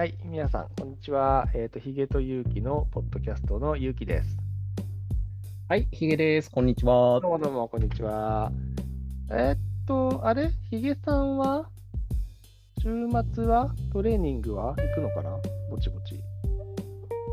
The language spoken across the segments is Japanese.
はい、皆さん、こんにちは。えっ、と、ヒゲとユウキのポッドキャストのユウキです。はい、ヒゲです。こんにちはど。うもどうも、こんにちは。えーっと、あれ？ヒゲさんは、週末は？トレーニングは？行くのかな？ぼちぼち。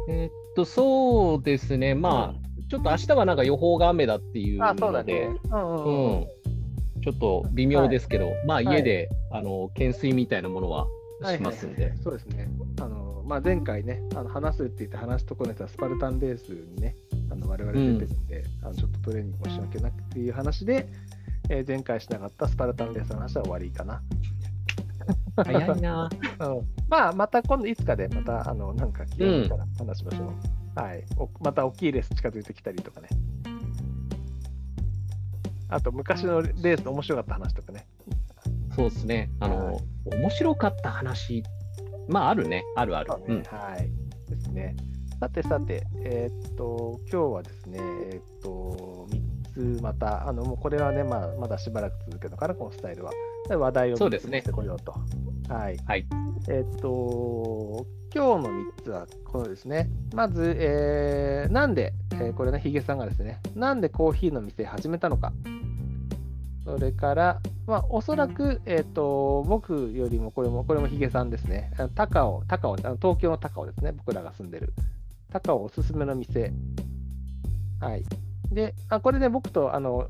えーっと、そうですね。まあ、ちょっと明日はなんか予報が雨だっていうあ、そうだので、ね。うんうんううん。ん、ちょっと微妙ですけど、まあはい家で、あの懸垂みたいなものはしますんではいはいはい。そうですね。あの、まあ、前回ね、あの話すって言って話し損ねたスパルタンレースにね、あの我々出てるんで、あのちょっとトレーニングもしなきゃなっていう話で、えー前回しなかったスパルタンレースの話は終わりかな。早いな。うんまあ、また今度いつかで、また、あの、なんか気が向いたら話しましょう。はい。おまた大きいレース近づいてきたりとかね。あと、昔のレースの面白かった話とかね。そうですね。あの、はい面白かった話、まああるね。あるある。そうねはい。ですね。さてさて、えーっと、今日はですね、えーっと、3つまた、あの、もうこれはね、まあ、まだしばらく続けるのかな、このスタイルは。で話題を3そうですねつしてこようと。はい。はい。えっと、今日の3つはこのですね。まず、えーなんで、えーこれね、ヒゲさんがですね、なんでコーヒーの店始めたのか。それから、まあ、おそらく、えっと、僕よりも、これも、これもヒゲさんですね。高尾、高尾、あの東京の高尾ですね。僕らが住んでる。高尾おすすめの店。はい。で、あこれね、僕と、あの、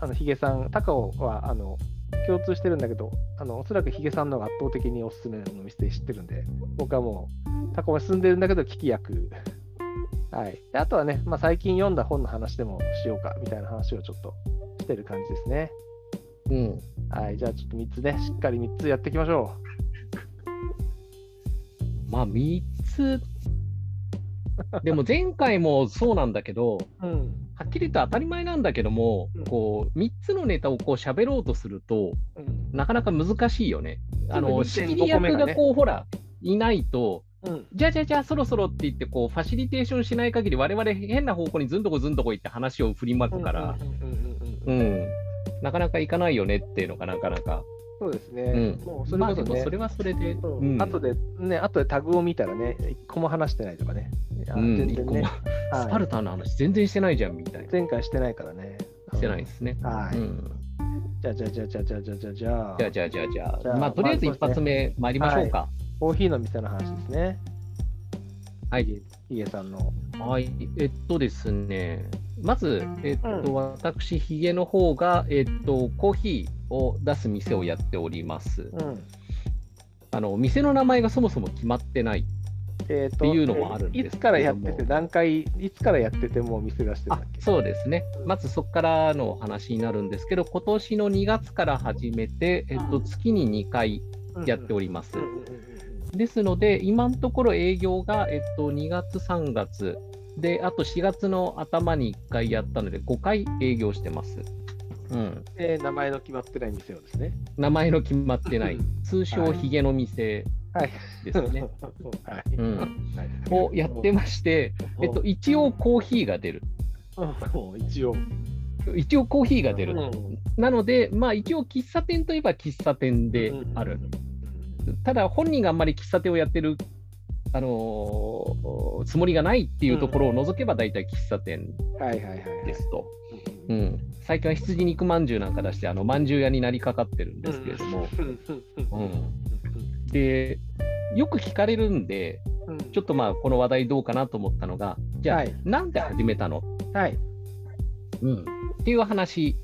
あのヒゲさん、高尾は、あの、共通してるんだけど、あのおそらくヒゲさんの方が圧倒的におすすめの店知ってるんで、僕はもう、タコに住んでるんだけど、聞き役。はい。であとはね、まあ、最近読んだ本の話でもしようかみたいな話をちょっとしてる感じですね。うん。はい。じゃあちょっと3つね、しっかり3つやっていきましょ まあ3つ。でも前回もそうなんだけど、う。うん。はっきり言って当たり前なんだけども、うんこう3つのネタをこう喋ろうとすると、うん。なかなか難しいよね。あの2.5仕切り役がこう、ほら、いないと、うん。じゃあじゃあじゃあそろそろって言って、こうファシリテーションしない限り、我々変な方向にずんどこずんどこ行って話を振りまくから、なかなかいかないよねっていうのがなかなか。そうですね。うんもうそれまこそね、あでもそれはそれで、うんうん後で、ね、後でタグを見たらね、一個も話してないとかね。全然ねスパルタンの話全然してないじゃんみたいな。前回してないからね。してないですね。はい。うんじゃあじゃあじゃあじゃあじゃあじゃあじゃあじゃあじゃあじゃあじゃあじゃじゃああ、まあとりあえずまあ一発目参りましょうか。コーヒーの店の話ですね。はい。ヒゲさんの。はい、えっとですね、まず、えっと、うん私、ヒゲの方が、えっと、コーヒーを出す店をやっております。うん。あの、店の名前がそもそも決まってない。えっていうのもあるんですいつからやってて、何回、いつからやっててもう店出してるんあだっけそうですね。まずそこからのお話になるんですけど、今年の2月から始めて、えっと、月に2回やっております。ですので、今のところ営業が、えっと、2月、3月、で、あと4月の頭に1回やったので、5回営業してます。うん。で名前の決まってない店をですね。名前の決まってない、通称ヒゲの店はい。ですね。はい。うんはいをやってまして、えっと、一応コーヒーが出る。うん一応。一応コーヒーが出る。うんなので、まあ一応喫茶店といえば喫茶店である。ただ本人があんまり喫茶店をやってる、あのーつもりがないっていうところを除けば大体喫茶店。ですと。ううん。ん、最近は羊肉まんじゅうなんか出して、あのまんじゅう屋になりかかってるんですけれども、うん。で、よく聞かれるんで、うんちょっとまあこの話題どうかなと思ったのが、じゃあ、はい。なんで始めたの、はい。うん、っていう話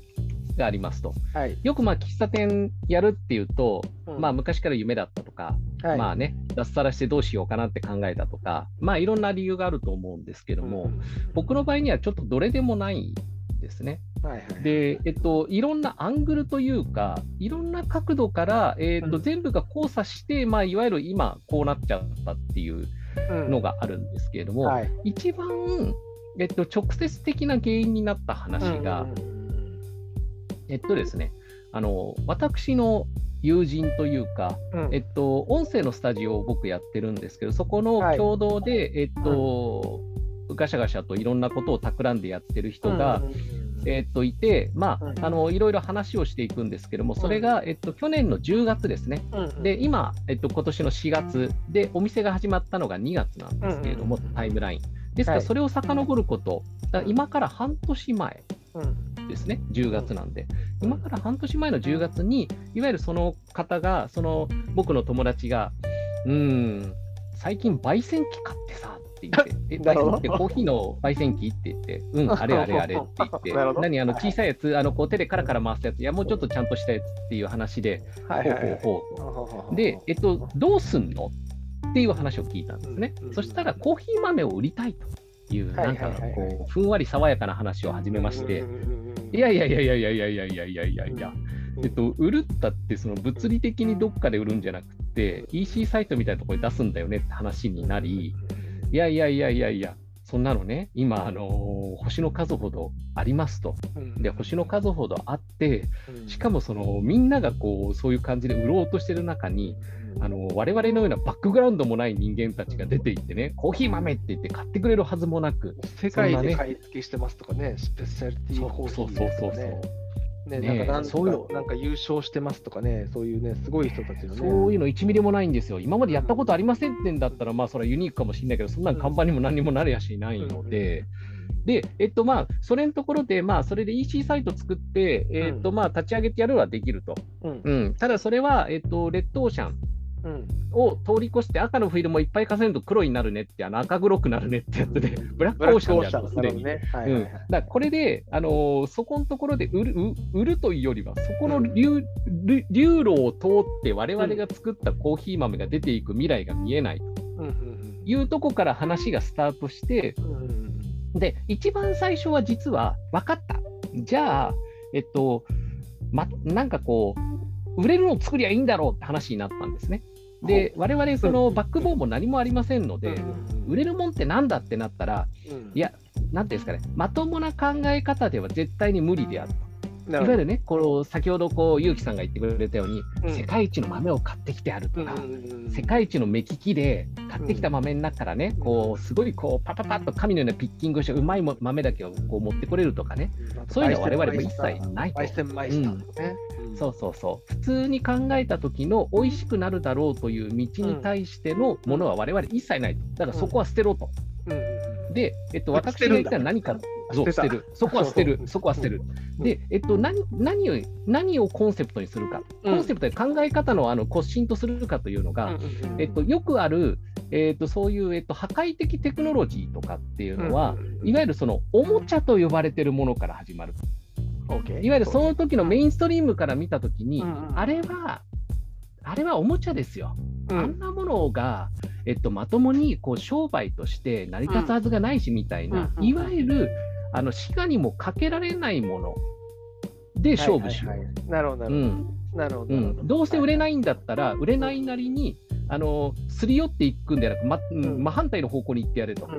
がありますと。はい。よくまあ喫茶店やるっていうと、うん。まあ昔から夢だったとか、はいまあね、脱サラしてどうしようかなって考えたとか、まあいろんな理由があると思うんですけども、僕の場合にはちょっとどれでもないんですね。はいはい。で、えっと、いろんなアングルというか、いろんな角度から、えっとうん全部が交差して、まあ、いわゆる今、こうなっちゃったっていううんのがあるんですけれども、はい。一番、えっと、直接的な原因になった話が、うんうんえっとですね、あの私の友人というか、うん。うんえっと、音声のスタジオを僕やってるんですけど、そこのはい。共同で、えっと、ガシャガシャといろんなことを企んでやってる人が、うんうんうんえっといて、まうんあ、あのいろいろ話をしていくんですけども、それが、えっと、去年の10月ですね。うんで、今、えっと、今年の4月で、お店が始まったのが2月なんですけれども、うんうんうん。タイムライン。ですから、はい。それを遡ること、だから今から半年前うん。ですね、10月なんで、今から半年前の10月に、いわゆるその方が、その僕の友達が、うーん、最近、焙煎機買ってさって言って、え、焙煎機ってコーヒーの焙煎機って言って、うん、あれあれあれって言って 何、あの小さいやつ、あのこう手でカラカラ回すやつ、いや、もうちょっとちゃんとしたやつっていう話で。ほうほうほう。で、えっと、どうすんのっていう話を聞いたんですね。うん。そしたら、コーヒー豆を売りたいという、はいなんかこう、ふんわり爽やかな話を始めまして。いやいやいやいやいやいやいやいやいやいや。いや、えっと、売るったって、その物理的にどっかで売るんじゃなくて、EC サイトみたいなところに出すんだよねって話になり、いやいやいやいやいや、そんなのね、今、あのー星の数ほどありますと。うん。で、星の数ほどあって、うん。しかもそのみんながこうそういう感じで売ろうとしてる中に、あの我々のようなバックグラウンドもない人間たちが出ていってね、コーヒー豆って言って買ってくれるはずもなく、世界で買い付けしてますとかね、スペシャリティコーヒそうそうそうそう。ーとかね。ね、ねなんかなんとかそういうの。なんか優勝してますとかね、そういうね、すごい人たちのね。そういうの1ミリもないんですよ。今までやったことありませんってんだったら、まあそれはユニークかもしれないけど、そんな看板にも何にもなれやしないので、で、えっとまあ、それのところで、まあ、それで EC サイト作って、えっとまあ、立ち上げてやるのはできると。うん。うん、ただそれは、えっと、レッドオーシャンうん。を通り越して赤のフィルムをいっぱい重ねると黒になるねって、あの赤黒くなるねってやつで、ブラックオーシャンであるのすでに。ね。はいうん、だからこれで、あのーそこのところで売るう売るというよりは、そこの流,、流流路を通って、我々が作ったコーヒー豆が出ていく未来が見えないと。いうとこから話がスタートして、うんうんうん。で、一番最初は実は、分かった。じゃあ、えっと、ま、なんかこう、売れるのを作りゃいいんだろうって話になったんですね。で、我々、そのバックボーンも何もありませんので、売れるもんってなんだってなったら、うん。いや、なんていうんですかね、まともな考え方では絶対に無理であると。ないわゆるね、この先ほどこう、ゆうきさんが言ってくれたように、うん。世界一の豆を買ってきてあるとか、うん世界一の目利きで買ってきた豆の中からね、うん。こうすごいこうパパパッと神のようなピッキングをしてうまいも豆だけをこう持ってこれるとかね、そういうのは我々も一切ないとそうそうそう、普通に考えた時の美味しくなるだろうという道に対してのものは我々一切ないと。だからそこは捨てろと。で、えっと、私が言ったら何か、そう、捨てる。そこは捨てるう。んそこは捨てる。うんで、えっと、何何を何をコンセプトにするか。うんコンセプトで考え方のあの骨芯とするかというのが、えっと、よくある、えっと、そういう、えっと、破壊的テクノロジーとかっていうのは、いわゆるそのおもちゃと呼ばれてるものから始まる。いわゆるその時のメインストリームから見たときに、あれは、あれはおもちゃですよ。うんあんなものが、えっと、まともにこう商売として成り立つはずがないしみたいな、うんいわゆるあの歯科にもかけられないもので勝負しよう。なるほど、なうるほど。ど。うせ売れい。ないんだったら、売れないなりに、あのすり寄っていくんではなく、まん。真反対の方向に行ってやれと。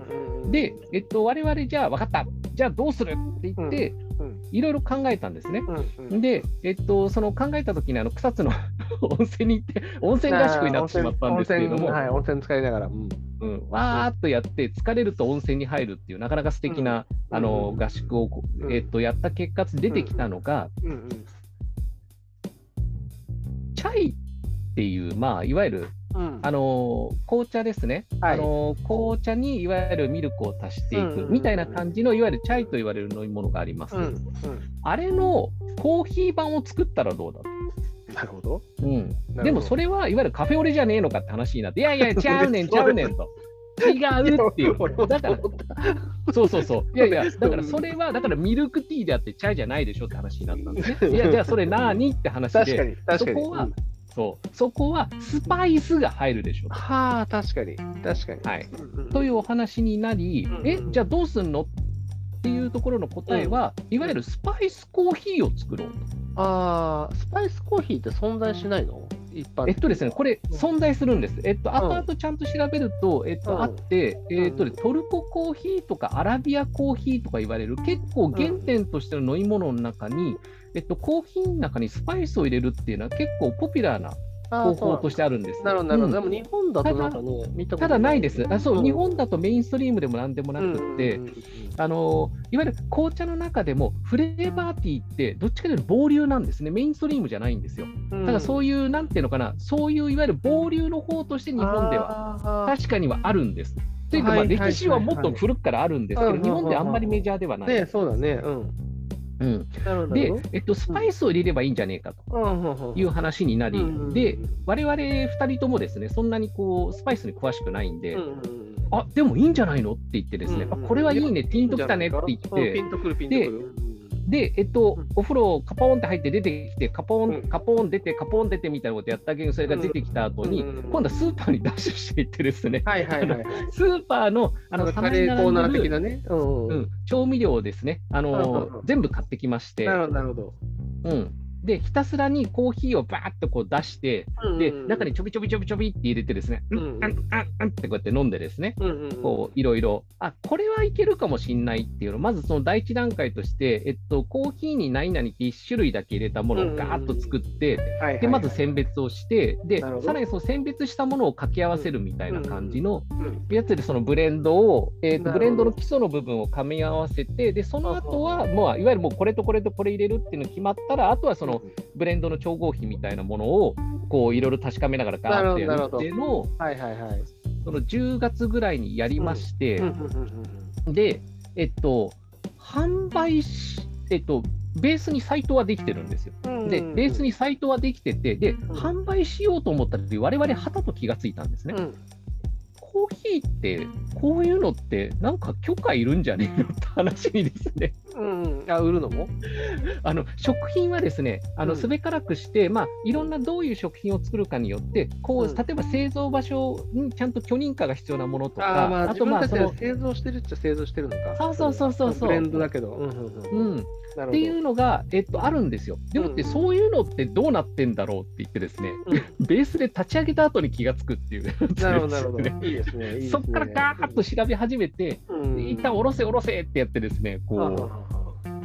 で、えっと、我々じゃあ分かった、じゃあどうするって言って、うん。いろいろ考えたんですね。で、えっと、その考えたときに、あの草津の 温泉に行って、温泉合宿になってしまったんですけれども、温泉はい、温泉使いながら。うん。うん、わーっとやって、疲れると温泉に入るっていう、なかなか素敵な、うん。あのうん合宿をえっと、やった結果、出てきたのが、チャイっていう、まあ、いわゆる、うんあの紅茶ですね、はいあの紅茶にいわゆるミルクを足していくみたいな感じの、いわゆるチャイと言われる飲み物があります。うんうんあれのコーヒー版を作ったらどうだと？なるほど。うん、どでもそれはいわゆるカフェオレじゃねえのかって話になって、いやいや、ちゃうねん、ちゃうねんと。違うっていう。だから、そうそうそう。いやいや、だからそれは、だからミルクティーであってチャイじゃないでしょって話になったんですね。いや、じゃあそれ何って話で、確かに、確かに。そこはうんそう、そこはスパイスが入るでしょ。はあ、確かに。確かに。はい。うんうんというお話になりうん、え、じゃあどうすんの？っていうところの答えは、いわゆるスパイスコーヒーを作ろうと。ああ、スパイスコーヒーって存在しないの？一般えっとですね、これ、うん存在するんです。えっと、後々ちゃんと調べると、えっうんと、あって、えっとね、トルココーヒーとかアラビアコーヒーとか言われる、結構原点としての飲み物の中に、えっと、コーヒーの中にスパイスを入れるっていうのは結構ポピュラーな方法としてあるんです。なるほど、なるほど。うんでも日本だとなんかね、見たことただないです。あそう、うん日本だとメインストリームでもなんでもなくって、あのいわゆる紅茶の中でもフレーバーティーってどっちかというと暴流なんですね、メインストリームじゃないんですよ。うんただそういう、なんていうのかな、そういういわゆる暴流の方として日本ではは確かにはあるんです。というか、まあ、歴史はもっと古くからあるんですけど、うん日本であんまりメジャーではない。ね、そうだね。うん。うん、なるほど。で、えっと、スパイスを入れればいいんじゃねえかと。うん、いう話になり、うん。で、我々2人ともですね、そんなにこうスパイスに詳しくないんで、あでもいいんじゃないのって言ってですね、これはいいね、ピンときたねって言って、ンとくる、ピンとくる。で、えっとうん、お風呂、カポーンって入って出てきて、カポーン、うん。カポーン出て、カポーン出てみたいなことやったけど、それが出てきた後に、今度はスーパーにダッシュしていってですね、はいはいはい。はい。スーパーのああののカレーコーナー的な、なね。うん調味料をですね、あの全部買ってきまして、なるほど、なるほど。うん、でひたすらにコーヒーをバーッとこう出して、で中にちょびちょびちょびちょびって入れてですね、ううんん、うん、うん、うんってこうやって飲んでですね、こういろいろ、あこれはいけるかもしんないっていうの。を、まずその第一段階として、えっと、コーヒーに何々って1種類だけ入れたものをガーッと作って、でまず選別をして、でさらにその選別したものを掛け合わせるみたいな感じのうんやつで、そのブレンドを、えーとブレンドの基礎の部分を噛み合わせて、でその後は、もういわゆるもうこれとこれとこれ入れるっていうの決まったら、あとはそのブレンドの調合比みたいなものを、こういろいろ確かめながらガーッとやるっていうのを、はいはいはい。その10月ぐらいにやりまして、で、えっと、販売し、えっと、ベースにサイトはできてるんですよ。うんで、ベースにサイトはできてて、で、ん販売しようと思った時、我々、はたと気がついたんですね。うんコーヒーって、こういうのって、なんか許可いるんじゃねえのって話にですね、うん。うん、あ売るのも？あの食品はですね、あのうん。すべからくして、まあ、いろんなどういう食品を作るかによって、こううん。例えば製造場所にちゃんと許認可が必要なものとか、あーまあ、自分たちとまあその、で製造してるっちゃ製造してるのか。そうそうそうそうそう。ブレンドだけど。うんうんっていうのが、えっと、あるんですよ。でもって、うんそういうのってどうなってんだろうって言ってですね、うん。ベースで立ち上げた後に気がつくっていうなるほど、なるほど。いいですね。いいですねそこからガーッと調べ始めて、うんで一旦下ろせ下ろせってやってですね、こはう。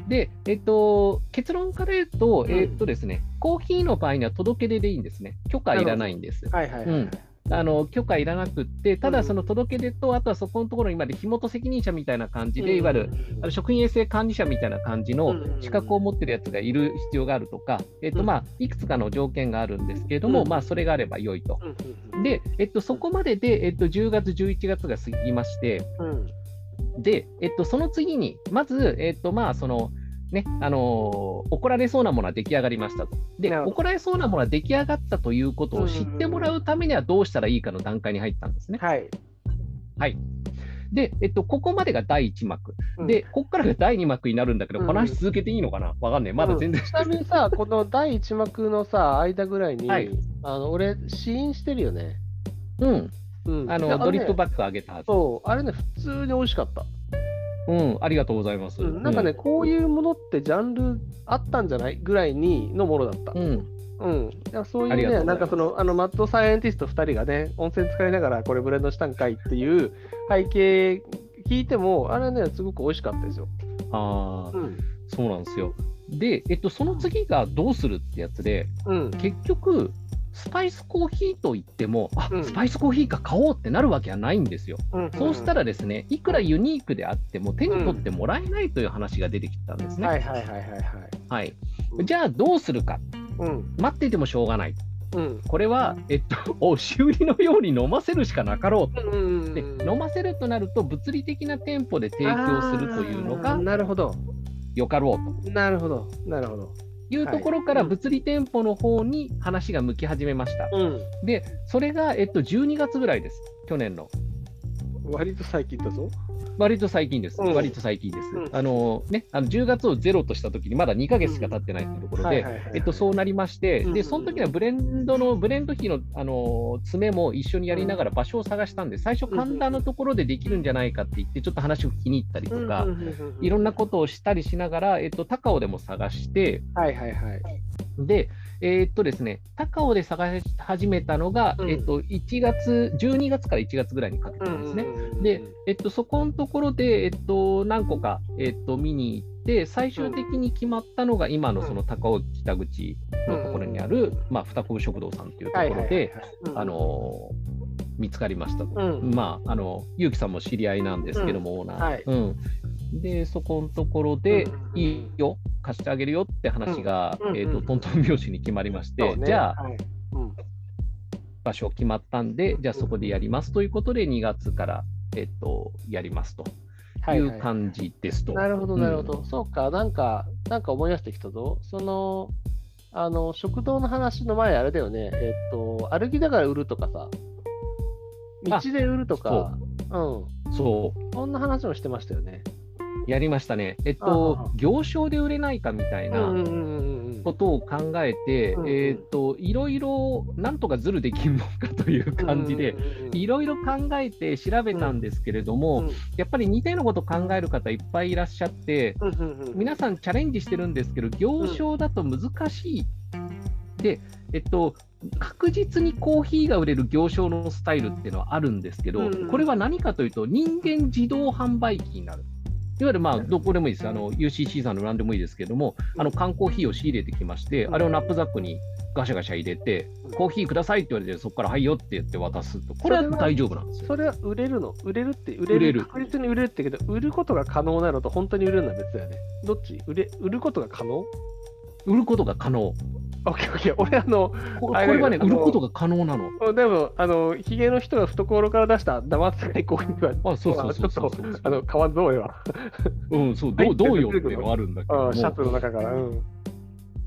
で、えっと、結論から言うと、うんえっとですね、コーヒーの場合には届け出でいいんですね。許可いらないんです。はいはいはい。うんあの許可いらなくって、たうん。だその届け出と、あとはそこのところにまで火元責任者みたいな感じで、うん。いわゆるあの食品衛生管理者みたいな感じのうん資格を持ってるやつがいる必要があるとか、えっとまあ、いくつかの条件があるんですけれども、うん。まあ、それがあれば良いと。で、えっと、そこまでで、えっと、10月、11月が過ぎまして、うん。で、えっと、その次に、まず、えっと、まあ、その、ね、あのー怒られそうなものは出来上がりましたと。で、怒られそうなものは出来上がったということを知ってもらうためにはどうしたらいいかの段階に入ったんですね。はい。はい。で、えっと、ここまでが第1幕。うんで、ここからが第2幕になるんだけど、うんこの話続けていいのかな？わかんない。まだ全然。ちなみにさ、この第1幕のさ、間ぐらいに、はいあの俺、試飲してるよね。うん。うんあの、でねドリップバッグあげた。そう、あれね、普通に美味しかった。うん、ありがとうございます。うん、なんかね、こういうものってジャンルあったんじゃないぐらいにのものだった。うん、うん。うん、だからそういうね、なんかそのあのマッドサイエンティスト2人がね、温泉使いながらこれブレンドしたんかいっていう背景聞いても、あれはね、すごく美味しかったですよ。ああ、うん。そうなんですよ。で、えっと、その次がどうするってやつで、うん。結局、スパイスコーヒーといっても、あ、うんスパイスコーヒーか買おうってなるわけはないんですよ。うんそうしたらですね、いくらユニークであっても手に取ってもらえないという話が出てきたんですね。はいはいはいはいはい。はい。じゃあどうするか。うん。待っていてもしょうがない。うん。これは、えっと、押し売りのように飲ませるしかなかろうと。うんで飲ませるとなると、物理的な店舗で提供するというのがなるほど。よかろうとなるほど。なるほど。いうところからはい物理店舗の方に話が向き始めました。うん。で、それが、えっと、12月ぐらいです、去年の。割と最近だぞ。割と最近です、うん。割と最近です。うん。あのね、あの10月をゼロとしたときに、まだ2ヶ月しか経ってないというところで、えっと、そうなりまして、うんでその時はブレンドのブレンド費の、あの詰めも一緒にやりながら場所を探したんで、最初、簡単なところでできるんじゃないかって言って、ちょっと話を聞きに行ったりとか、いろんなことをしたりしながら、えっと、高尾でも探して、はいはいはい。で、えーっとですね、高尾で探し始めたのが、うん。えっと、1月、12月から1月ぐらいにかけてですね。で、えっと、そこのところで、えっと、何個か、えっと、見に行っで、最終的に決まったのが、今のその高尾北口のところにある、まあ、二子食堂さんっていうところで、あの見つかりましたと。うんまあ、あの、ゆうきさんも知り合いなんですけども、オーナー。はい。うん。で、そこのところで、うん。いいよ、貸してあげるよって話が、うんえっ、と、トントン拍子に決まりまして、ね。じゃあ、はい。うん。場所決まったんで、じゃあそこでやりますということで、2月から、えっ、と、やりますと。はいはい。いう感じですと。なるほど、うん。なるほど。そうか、なんか、なんか思い出してきたぞ。その、あの、食堂の話の前、あれだよね。えっと、歩きながら売るとかさ、道で売るとか、うん。そう、そんな話もしてましたよね。やりましたね。えっあとあ、行商で売れないかみたいな。ことを考えて、うんうんえっといろいろなんとかズルできるのかという感じで、いろいろ考えて調べたんですけれども、うんやっぱり似たようなことを考える方いっぱいいらっしゃって、皆さんチャレンジしてるんですけど、行商だと難しい。で、えっと、確実にコーヒーが売れる行商のスタイルっていうのはあるんですけど、これは何かというと、人間自動販売機になる。いわゆるまあどこでもいいです、あの UCC さんの何でもいいですけども、あの缶コーヒーを仕入れてきまして、あれをナップザックにガシャガシャ入れて、コーヒーくださいって言われて、そこからはいよって言って渡すと、これは大丈夫なんですよ。それは売れるの？売れるって、売れる？売れる。確実に売れるって言うけど、売ることが可能なのと本当に売れるのは別だよね。どっち？売れ売ることが可能？売ることが可能。オッケーオッケー。俺、あの、これれはね、売ることが可能なの。でも、あの、ヒゲの人が懐から出した生臭いコーヒーは、あ、そうそうそうそうちょっと、そうあの、買わんぞ、俺は。うん、そう、どうどうよっていうのはあるんだけどシャツの中から。うん。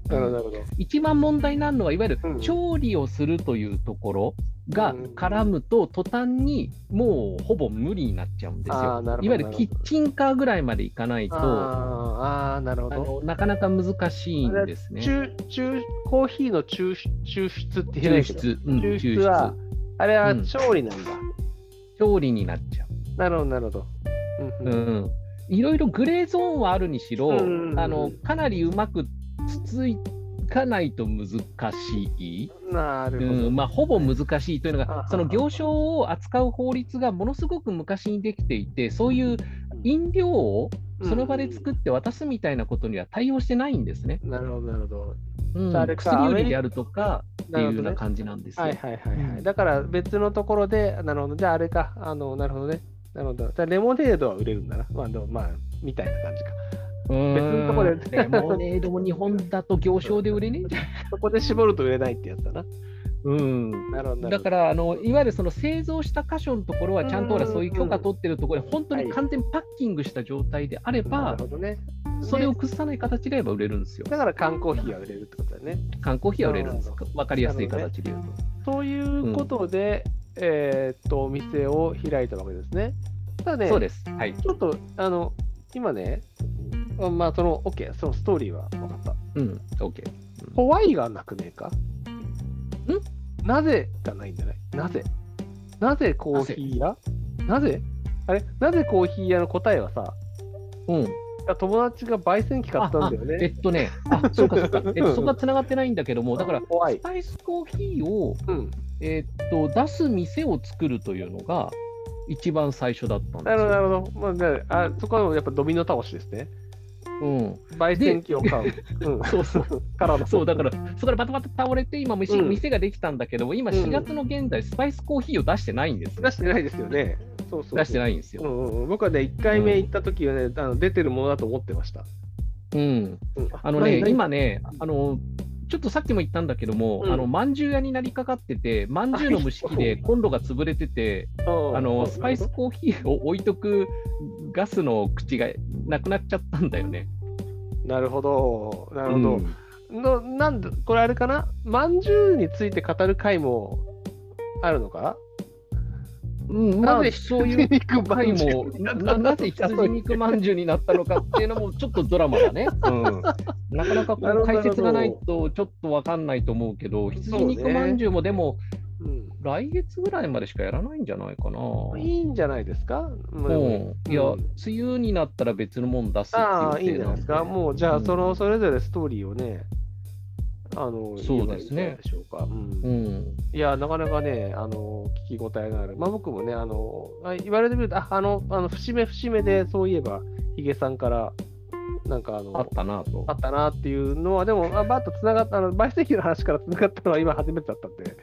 なるほど、なるほど。一番問題になるのは、いわゆるうん調理をするというところがうん絡むと、途端にもうほぼ無理になっちゃうんですよ。いわゆるキッチンカーぐらいまでいかないと、ああなるほど。のなかなか難しいんですね。抽抽コーヒーの抽出抽出って言えないけど、抽出、うん、抽抽出は、あれはうん調理なんだ。調理になっちゃなるほど、なるほど。うんう。ううんんいろいろグレーゾーンはあるにしろ、うんあのかなりうまくつつかないと難しい？なるほど。うんまあ、ほぼ難しいというのあが、その行商を扱う法律がものすごく昔にできていて、そういう飲料をその場で作って渡すみたいなことには対応してないんですね。なるほど、なるほど。うん薬売りであるとかっていうような感じなんですよ。はいはいはいはい。うんだから別のところで、なるほど。じゃああれか。あの、なるほどね。なるほど。じゃあレモネードは売れるんだな。まあ、でもまあ、みたいな感じか。うん別のとこでレモネードも日本だと行商で売れねえんじゃない？そこで絞ると売れないってやつだな。うんなるほど。だからあの、いわゆるその製造した箇所のところは、ちゃんとそういう許可取ってるところで、本当に完全パッキングした状態であれなばる、ほどね。それを崩さない形であれば売れるんですよ。だから缶コーヒーは売れるってことだよね。缶コーヒーは売れるんですなるほ。わかりやすい形で言うと。そういうことで、えーっと、お店を開いたわけですね。ただね、そうです。はい。ちょっと、あの、今ね、あまあ、その、OK、そのストーリーは分かった。うん、OK。ホワイがなくねえか？なぜがないんじゃないなぜ？なぜコーヒー屋？なぜ？あれ？なぜコーヒー屋の答えはさ、うん。友達が焙煎機買ったんだよああえね。っとね、あ、そうかそうか。えっと、そこは繋がってないんだけども、だから。スパイスコーヒーを、うん。えっと、出す店を作るというのが、一番最初だったんですなるほど、なよ。るほど。まあ、じゃああ、そこはやっぱドミノ倒しですね。うん。焙煎機を買う。うん。そうそう。からの。そう、だから、そこからバタバタ倒れて、今、店,、うん店ができたんだけども、今、うん4月の現在、スパイスコーヒーを出してないんですよ。出してないですよね。そうそう出してないんですよ。うんうんうん、僕はね、1回目行った時はね、あの出てるものだと思ってました。うん。うん、あのね、今ね、あの、ちょっとさっきも言ったんだけども、うん。あの、まんじゅう屋になりかかってて、まんじゅうの蒸し器でコンロが潰れてて、あの、スパイスコーヒーを置いとくガスの口がなくなっちゃったんだよね。なるほど、なるほど。うん。のなんで、これあれかな、まんじゅうについて語る回もあるのか？うん、まあなぜ、そういう肉回も、ななぜ羊肉まんじゅうになったのかっていうのも、ちょっとドラマだね。うん、なかなかこう解説がないと、ちょっとわかんないと思うけど、羊肉まんじゅうもでも、うん。来月ぐらいまでしかやらないんじゃないかな。いいんじゃないですか、まあでうもん、いや、うん梅雨になったら別のもん出すっていうああ、いいんじゃ体ないですか？んもう、じゃあ、うん。その、それぞれストーリーをね、あの、そうですねうか。うんうん、いや、なかなかね、あの、聞き応えのある。まあ僕もね、あの、あ言われてみると、あ、あの、あの節目節目で、そういえば、ヒゲさんから、なんかあのあったなとあ。ったなっていうのは、でも、あバッとつながった、あの焙煎機の話からつながったのは 今初めてだったんで、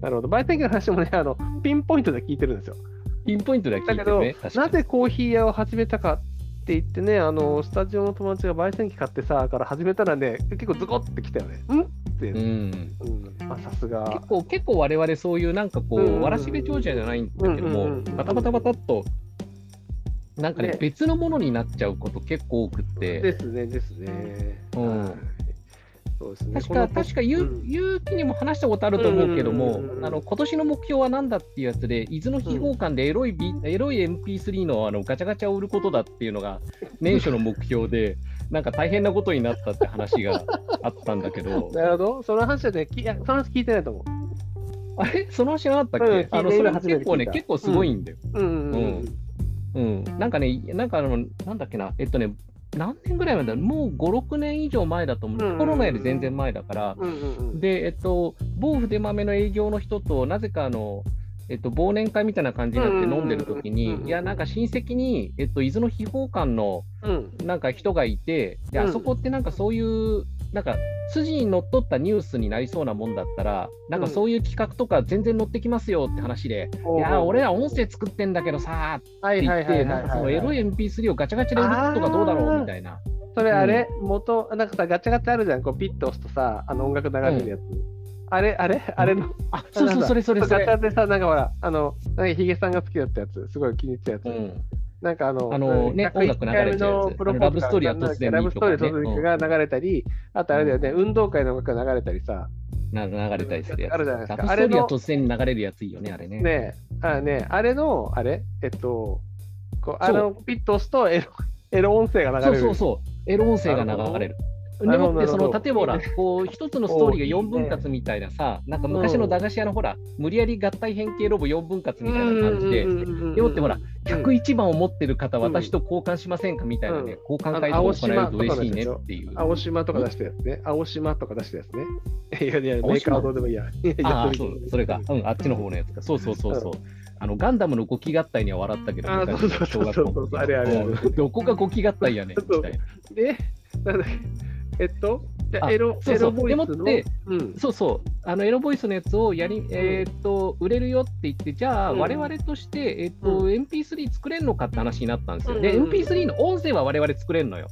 なるほど、焙煎機の話もね、あのピンポイントで聞いてるんですよ。ピンポイントでは聞だけど、いてるね。確かになぜコーヒー屋を始めたかって言ってね、あのスタジオの友達が焙煎機買ってさ、から始めたらね、結構ズコってきたよね。ん。って、ううん。ん。まあさすが。結。構、結構我々そういうなんかこうんうん。うんう、わらしべ長者じゃないんだけどもうんうんうん、バタバタバタっと、なんかねね、別のものになっちゃうこと結構多くって、ですね、ですね。うん。はいそうですね。確か、確か、ゆううん。ゆうきにも話したことあると思うけどもうんうんうんう、んあの今年の目標は何だっていうやつで、伊豆の秘宝館でエロい,、ビエロい MP3 のあのガチャガチャを売ることだっていうのが 年初の目標で、なんか大変なことになったって話があったんだけど、なるほど、その話はね、きいやその話聞いてないと思あれ？その話なかったっうん。あのそれ結構ね、結構すごいんだよ。う。うんうん。うん。うん、なんかね、なんかあの、なんだっけな、えっとね、何年ぐらい前だもう5、6年以上前だと思う、うん。うんうんコロナより全然前だから、うんうんうん。で、えっと、某筆豆の営業の人と、なぜかあの、えっと、忘年会みたいな感じになって飲んでる時に、うんうんうん。いや、なんか親戚に、えっと、伊豆の秘宝館のうん。なんか人がいて、で、うん。あそこってなんかそういう、なんか筋にのっとったニュースになりそうなもんだったら、なんかそういう企画とか全然乗ってきますよって話で、いや、俺ら音声作ってんだけどさ、はいって言って、なんかそのエロい MP3 をガチャガチャで売るとかどうだろうみたいな。それあれ、元、なんかさ、ガチャガチャあるじゃん、こうピッと押すとさ、あの音楽流れるやつ。あれ、あれ、あれの、あ、そうそう、それそれそれ。ガチャでさ、なんかほら、あの、なんかヒゲさんが好きだったやつ、すごい気に入ったやつ。うん、なんかあの、あのね101音楽流れちゃうラブストーリーは突然にラブストーリー突然が流れたり、あとあれだよね、運動会の音楽が流れたりさ、な流れたりするやつ。あるじゃないですか。ラブストーリーは突然に流れるやついいよね、あれね。ねあね、あれの、あれ、えっと、こうあのピッと押すとエロエロ音声が流れる。そうそうそう、エロ音声が流れる。なるほどでもって、その例えばほら、こう一つのストーリーが4分割みたいなさ、なんか昔の駄菓子屋のほら、無理やり合体変形ロボ4分割みたいな感じで、でもってほら、101番を持ってる方、うん。私と交換しませんかみたいなね、うん。交換会とか行えると嬉しいねっていう。青島とか出したやつね。青島とか出したやつね。いやいや、メーカーどうでもいいや。ああ、やそう、それか。うん、あっちの方のやつか。そうそうそうそう。あの、ガンダムの5機合体には笑ったけど、小学校のどこが5機合体やねん、みたいな。で、なんだっけえっと、エロ、そうそう。エロボイスのでもってうん。そうそう、あのエロボイスのやつをやり、えーっと売れるよって言って、じゃあ、うん。我々として、えーっとう MP3 作れるのかって話になったんですよ。で、うんうんうん MP3 の音声は我々作れるのよ。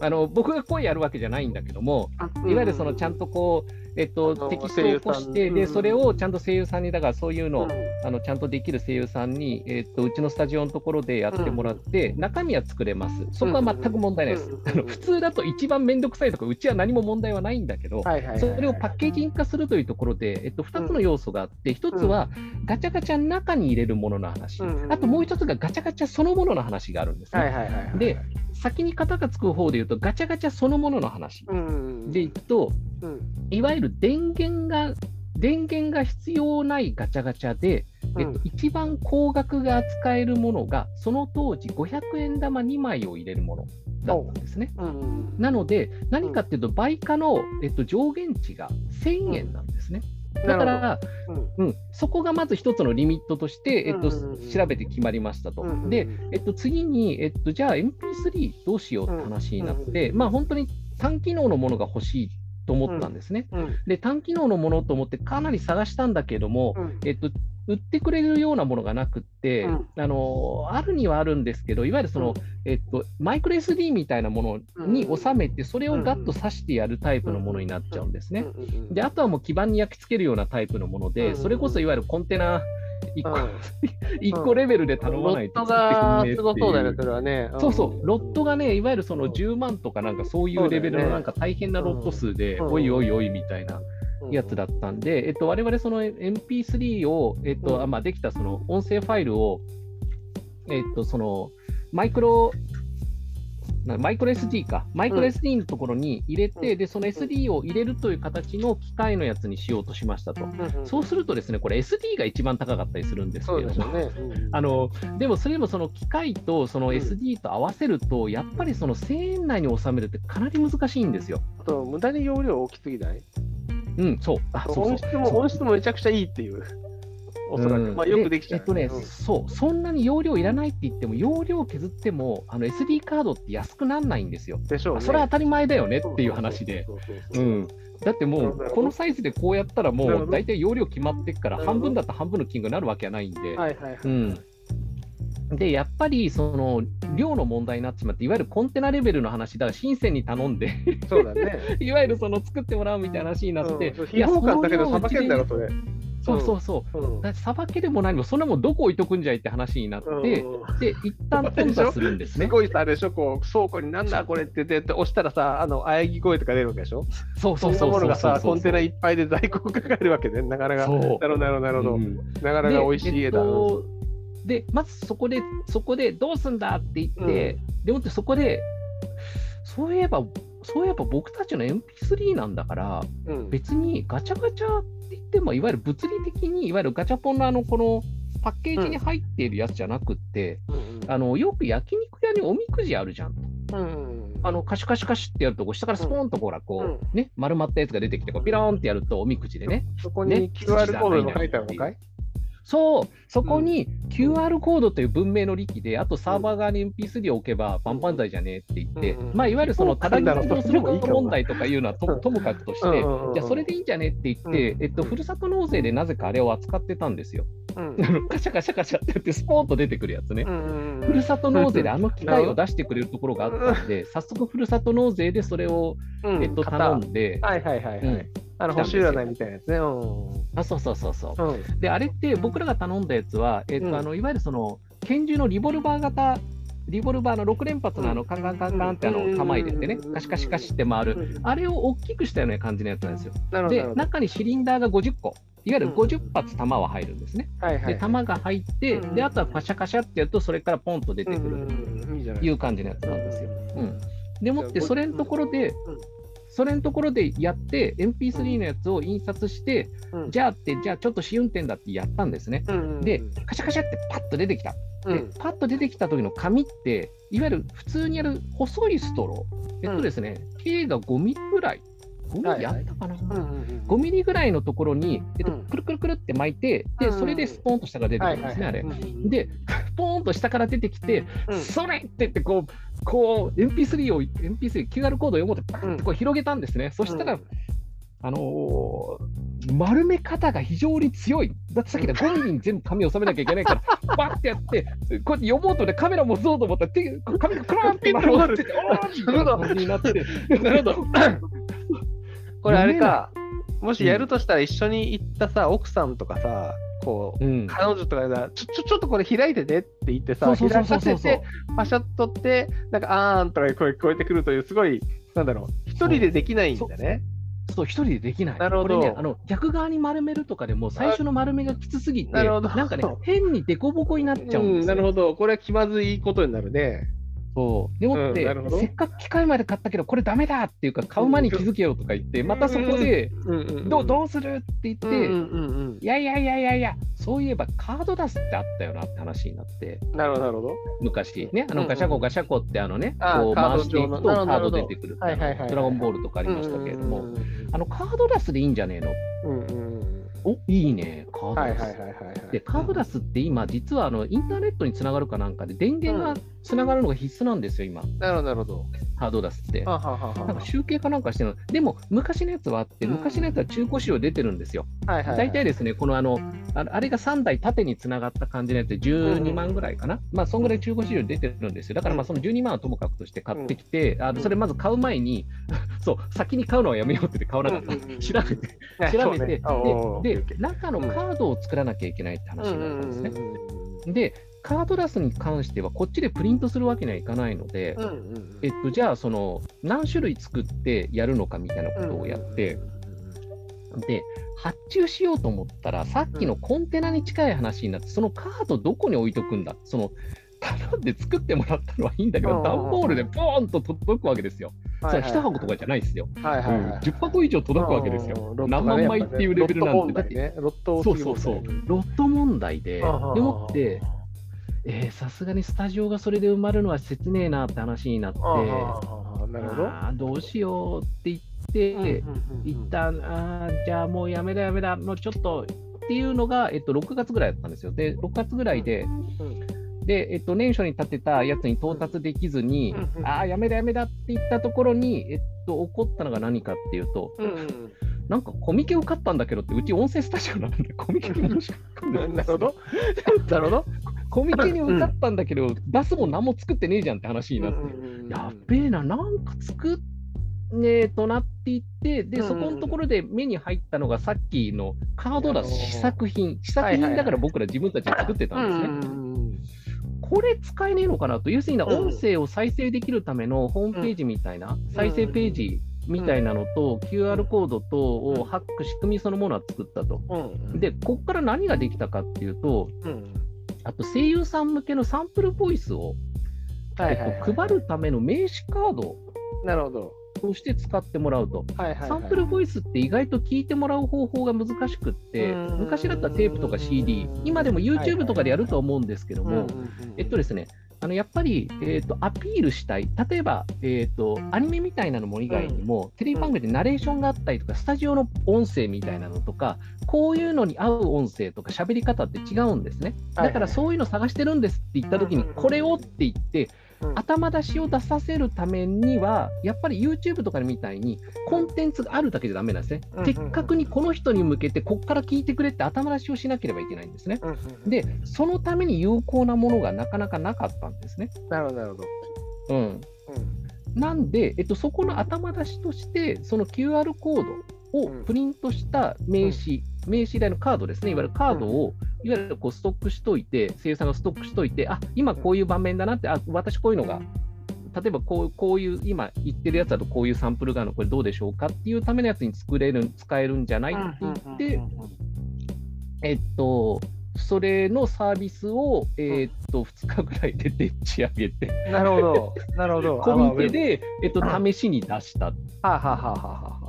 あの僕が声やるわけじゃないんだけども、いいわゆるそのちゃんとこう、えっとテキストを起こして、でそれをちゃんと声優さんに、だからそういうの、うん。あのちゃんとできる声優さんに、えっとうちのスタジオのところでやってもらって、中身は作れます。そこは全く問題ないです。うん。あの普通だと一番めんどくさいとか、うちは何も問題はないんだけど、それをパッケージン化するというところで、えっと、2つの要素があって、1つはガチャガチャの中に入れるものの話、うんあともう1つがガチャガチャそのものの話があるんですね。で、先に型がつく方で言うと、ガチャガチャそのものの話でいくと、うん。いわゆる電源が電源が必要ないガチャガチャで、えっと、一番高額が扱えるものが、その当時500円玉2枚を入れるものだったんですね。うんうんなので、何かっていうと、売価の、えっと、上限値が1000円なんですね。だかなるら、うん。うん、そこがまず一つのリミットとして、えっと、うんうんうん。調べて決まりましたと。うんうんで、えっと、次に、えっと、じゃあ MP3 どうしようって話になって、まあ本当に単機能のものが欲しいと思ったんですね。うん。で、単機能のものと思ってかなり探したんだけども、うん。えっと、売ってくれるようなものがなくって、うん。あのあるにはあるんですけど、いわゆるその、うん。えっと、マイクロ SD みたいなものに収めて、それをガッと挿してやるタイプのものになっちゃうん。ですね。うんうんうんで、あとはもう基板に焼き付けるようなタイプのもので、うんそれこそいわゆるコンテナ1個,、うん。一個レベルで頼ロまないットと作ってがすくんねえっていうごそうだよね、それはね。そうそう、ロットがね、いわゆるそのうん。10万とかなんかそういうレベルのなんか大変なロット数で、うん。おいおいおいみたいなうん。やつだったんで、えっと、我々その MP3 を、えっとうん。あまあ、できたその音声ファイルを、えっと、そのマイクロ、なマイクロ SD か、マイクロ SD のところに入れて、うんで、その SD を入れるという形の機械のやつにしようとしましたと。うんうんそうするとですね、これ SD が一番高かったりするんですけれども、でね。うんあのでもそれでもその機械とそのうん SD と合わせると、やっぱりその1000円内に収めるってかなり難しいんですよ。あと、無駄に容量大きすぎない？うん、そう。あそうそう音質も音質もめちゃくちゃいいっていう。おそらく。まあ、よくできちゃう、えっとね、そう、そんなに容量いらないって言っても、容量削っても、あの SD カードって安くならないんですよ。でしょう、ね、それは当たり前だよねっていう話で。だってもう、このサイズでこうやったら、もう大体容量決まってっから、半分だったら半分の金額になるわけはないんで。はいはいはい、うんで、やっぱりその量の問題になってしまって、いわゆるコンテナレベルの話、だから深センに頼んでそうだね、いわゆるその作ってもらうみたいな話になって、うん、いや、そうだけど、さばけんだろ、それ。そうそうそう。さ、ば、けるも何も、そんなもんどこ置いとくんじゃいって話になって、うん、で、一旦頓挫するんですね。すごいさ、あれでしょ、こう、倉庫になんだこれって言って、押したらさ、あの、喘ぎ声とか出るわけでしょ？そうそうそう。そんなものがさ、コンテナいっぱいで在庫がかかるわけで、なかなか。なるほど、なるほど、なるほど。なかなか美味しい絵だ。えっとで、まずそこで、そこでどうすんだって言って、うん、でもってそこで、そういえば、そういえば僕たちの MP3 なんだから、うん、別にガチャガチャって言っても、いわゆる物理的に、いわゆるガチャポンのあの、このパッケージに入っているやつじゃなくって、うん、あのよく焼肉屋におみくじあるじゃん。うん、あのカシュカシュカシュってやると、下からスポーンとほら、こう、ね、丸まったやつが出てきて、ピローンってやると、おみくじでね。そこに QR コードが書いてあるのかい？そう、そこに QR コードという文明の利器で、あとサーバー側に MP3 を置けば、パンパン剤じゃねえって言って、まあ、いわゆるその、ただぎをする問題とかいうのはとともかくとして、じゃあ、それでいいんじゃねって言って、えっと、ふるさと納税でなぜかあれを扱ってたんですよ。うん、カシャカシャカシャってやって、スポーンと出てくるやつね。ふるさと納税であの機械を出してくれるところがあったんで、早速ふるさと納税でそれを、えっと、頼んで、はいはいはいはい。あの星占いみたいなやつね。あそうそうそうそう。うん、で、あれって僕らが頼んだやつは、えっとあのいわゆるその拳銃のリボルバー型リボルバーの6連発のあのカンカンカンカンってあの構えててね、カシカシカシって回る、あれを大きくしたような感じのやつなんですよ。で、中にシリンダーが50個、いわゆる50発弾は入るんですね。で、弾が入って、で、あとはカシャカシャってやると、それからポンと出てくるという感じのやつなんですよ。うん、でもって、それのところで、それのところでやって、MP3 のやつを印刷して、うん、じゃあって、じゃあちょっと試運転だってやったんですね。うんうんうん、で、カシャカシャってパッと出てきた。で、パッと出てきた時の紙って、いわゆる普通にやる細いストロー。えっとですね、径が5ミリぐらい。5ミリあったかな、はいはい5ミリぐらいのところに、えっと、くるくるくるって巻いて、で、それでスポーンと下が出てくるんですね、あれ。で、ポーンと下から出てきて、それって言って、こう、こう、MP3 を、MP3、QR コードを読もうと、パンってこう広げたんですね。そしたら、あのー、丸め方が非常に強い。だってさっきの5ミリに全部紙を収めなきゃいけないから、バッてやって、こうやって読もうとね、カメラ持そうと思ったら、手紙がクラーンって丸まって て、おーみたいな感じになって、なるほど。これあれか、もしやるとしたら一緒に行ったさ、奥さんとかさ、こう、うん、彼女とかがちょ、ちょ、ちょっとこれ開いてねって言ってさ、開かせて、パシャッとって、なんか、あーんとか声聞こえてくるという、すごい、なんだろう、一人でできないんだね。そう、一人でできない。なるほど。ね、あの逆側に丸めるとかでも、最初の丸めがきつすぎて、ななんかね、変に凸凹になっちゃうんですよ、うん、なるほど。これは気まずいことになるね。そう。でもって、うん、せっかく機械まで買ったけど、これダメだっていうか、買う前に気づけよとか言って、またそこで、どうどうするって言って、いやいやいやいやいや、そういえばカード出すってあったよなって話になって、なるほど、なるほど。昔ね、あのガシャコガシャコってあのね、こう回していくとカード出てくるドラゴンボールとかありましたけれども、あのカード出すでいいんじゃねえの、うんうんおいいね、カードダス。で、カードダスって今、実はあのインターネットにつながるかなんかで、電源がつながるのが必須なんですよ、今。なるほど、なるほど。ハードダスって。なんか集計かなんかしてるの。でも、昔のやつはあって、昔のやつは中古仕様出てるんですよ。大体ですね、このあの、あれが3台縦につながった感じのやつで12万ぐらいかな。まあ、そんぐらい中古仕様出てるんですよ。だから、まあ、その12万はともかくとして買ってきて、あのそれまず買う前に、そう、先に買うのはやめようって買わなかった。調べて、調べて、で、で、中のカードを作らなきゃいけないって話になったんですね。で、カードラスに関しては、こっちでプリントするわけにはいかないので、えっと、じゃあ、その、何種類作ってやるのかみたいなことをやって、で、発注しようと思ったら、さっきのコンテナに近い話になって、そのカードどこに置いとくんだ？その頼んで作ってもらったのはいいんだけど、段ボールでポーンと届くわけですよ。それ1箱とかじゃないですよ。はいはいはい10箱以上届くわけですよ。何万枚っていうレベルなんで。ロットそうそうそう。ロット問題で、でもって、えさすがにスタジオがそれで埋まるのは切ねえなって話になって、なるほど。どうしようって言って、一旦あじゃあもうやめだやめだ、もうちょっとっていうのが、えっと、6月ぐらいだったんですよ。で、6月ぐらいで、うんで、えっと、年初に立てたやつに到達できずに、うんうんああ、やめだやめだって言ったところに、えっと、起こったのが何かっていうと、うんうんなんかコミケ受かったんだけどって、うち音声スタジオなんで、コミケに申し込ん でるほど。なるほど。コミケに受かったんだけど、出すもん何も作ってねえじゃんって話になって、うんやっべえな、なんか作っねえとなっていって、で、そこのところで目に入ったのがさっきのカードだ試作品、試作品だから僕ら自分たちで作ってたんですね。これ使えねえのかなと、要するに音声を再生できるためのホームページみたいな、再生ページみたいなのと、QR コード等をハック、仕組みそのものは作ったと。で、ここから何ができたかっていうと、あと声優さん向けのサンプルボイスを、配るための名刺カードなるほど。として使ってもらうと。はいはいはい、サンプルボイスって意外と聞いてもらう方法が難しくって、うん。昔だったらテープとか CD、今でも YouTube とかでやると思うんですけども、えっとですね、あのやっぱり、えー、とアピールしたい、例えば、えーと、アニメみたいなのも以外にも、テレビ番組でナレーションがあったりとか、スタジオの音声みたいなのとか、こういうのに合う音声とか、喋り方って違うんですね。だからそういうの探してるんですって言ったときに、これをって言って、頭出しを出させるためには、やっぱり YouTube とかみたいに、コンテンツがあるだけじゃダメなんですね。うん。的確にこの人に向けて、ここから聞いてくれって頭出しをしなければいけないんですね。で、そのために有効なものがなかなかなかったんですね。なるほど、なるほど。うん、うん。なんで、えっと、そこの頭出しとして、その QR コードをプリントした名刺、名刺代のカードですね、いわゆるカードを、いわゆるこうストックしといて、生産がストックしといて、あ今こういう場面だなって、あ私こういうのが、例えばこうこういう、今言ってるやつだとこういうサンプルがあるの、これどうでしょうかっていうためのやつに作れる、使えるんじゃないって言って、えっと、それのサービスを、えっと、2日ぐらいででっち上げて、なるほど、なるほど。コミケで、えっと、試しに出した。はあ、はあはあはあはあ、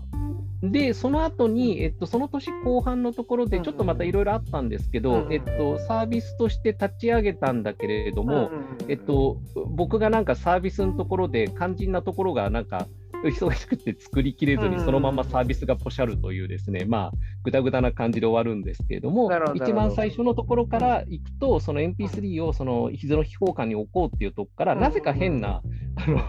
で、その後に、えっと、その年後半のところで、ちょっとまたいろいろあったんですけど、えっと、サービスとして立ち上げたんだけれども、えっ、と、僕がなんかサービスのところで、肝心なところがなんか、忙しくて作りきれずに、そのままサービスがポシャるというですね、まあ、ぐだぐだな感じで終わるんですけれども一番最初のところから行くと、その MP3 をその膝の秘宝館に置こうっていうところから、うん。なぜか変な、あの、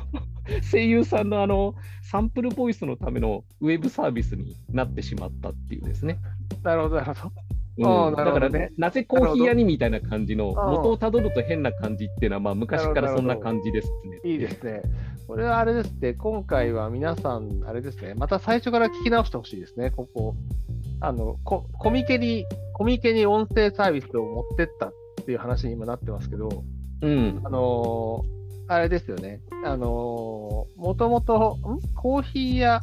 声優さんのあの、サンプルボイスのためのウェブサービスになってしまったっていうですね。なるほど、なるほど。うんだからねなぜコーヒー屋にみたいな感じの、元をたどると変な感じっていうのは、まあ、昔からそんな感じですね。いいですね。これはあれですね、今回は皆さん、あれですね、また最初から聞き直してほしいですね、ここ。あのココミケに、コミケに音声サービスを持ってったっていう話に今なってますけど、うん。あのーあれですよね、あのーもともと、ん？コーヒー屋、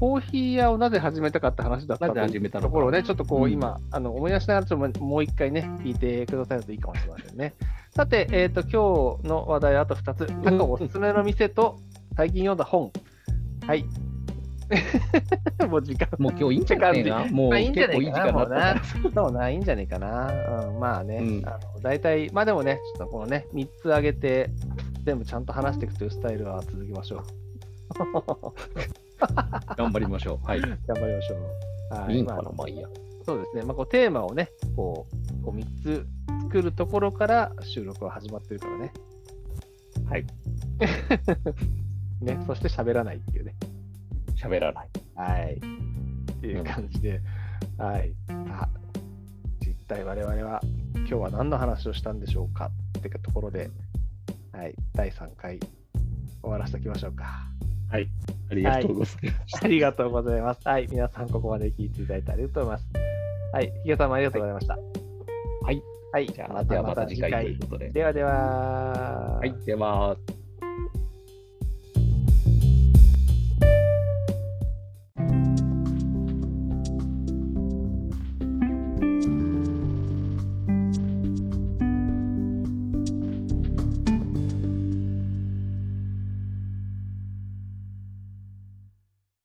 コーヒー屋をなぜ始めたかって話だったなぜ始めたのかところをね、ちょっとこう、うん今、あの思い出しながら、ちょっともう一回ね、聞いてくださるといいかもしれませんね。さて、えっ、と、今日の話題はあと2つ。タカおすすめの店と、最近読んだ本。はい。もう時間。もう今日いいんじゃないかな。もうまあいいんじゃ結ないかな、もう構いい時間にな。そうな、いいんじゃないかな。うん、まあね、うんあの大体、まあでもね、ちょっとこのね、3つ挙げて、全部ちゃんと話していくというスタイルは続きましょう。頑張りましょう。はい。頑張りましょう。はいまあいいんかな、まあいいや。そうですね、まあ、こうテーマをね、こう、こう3つ作るところから収録は始まってるからね。はい。ね、そして喋らないっていうね。喋らない。はい。っていう感じで、はい。あ実態我々は今日は何の話をしたんでしょうかっていうところで、はい、第3回終わらせておきましょうか。はい。ありがとうございます。ありがとうございます。はい、皆さんここまで聞いていただいてありがとうございます。はい、ひげさんもありがとうございました。はい。はい、じゃあ、ではまた次回ということで。ではでは。はい。では。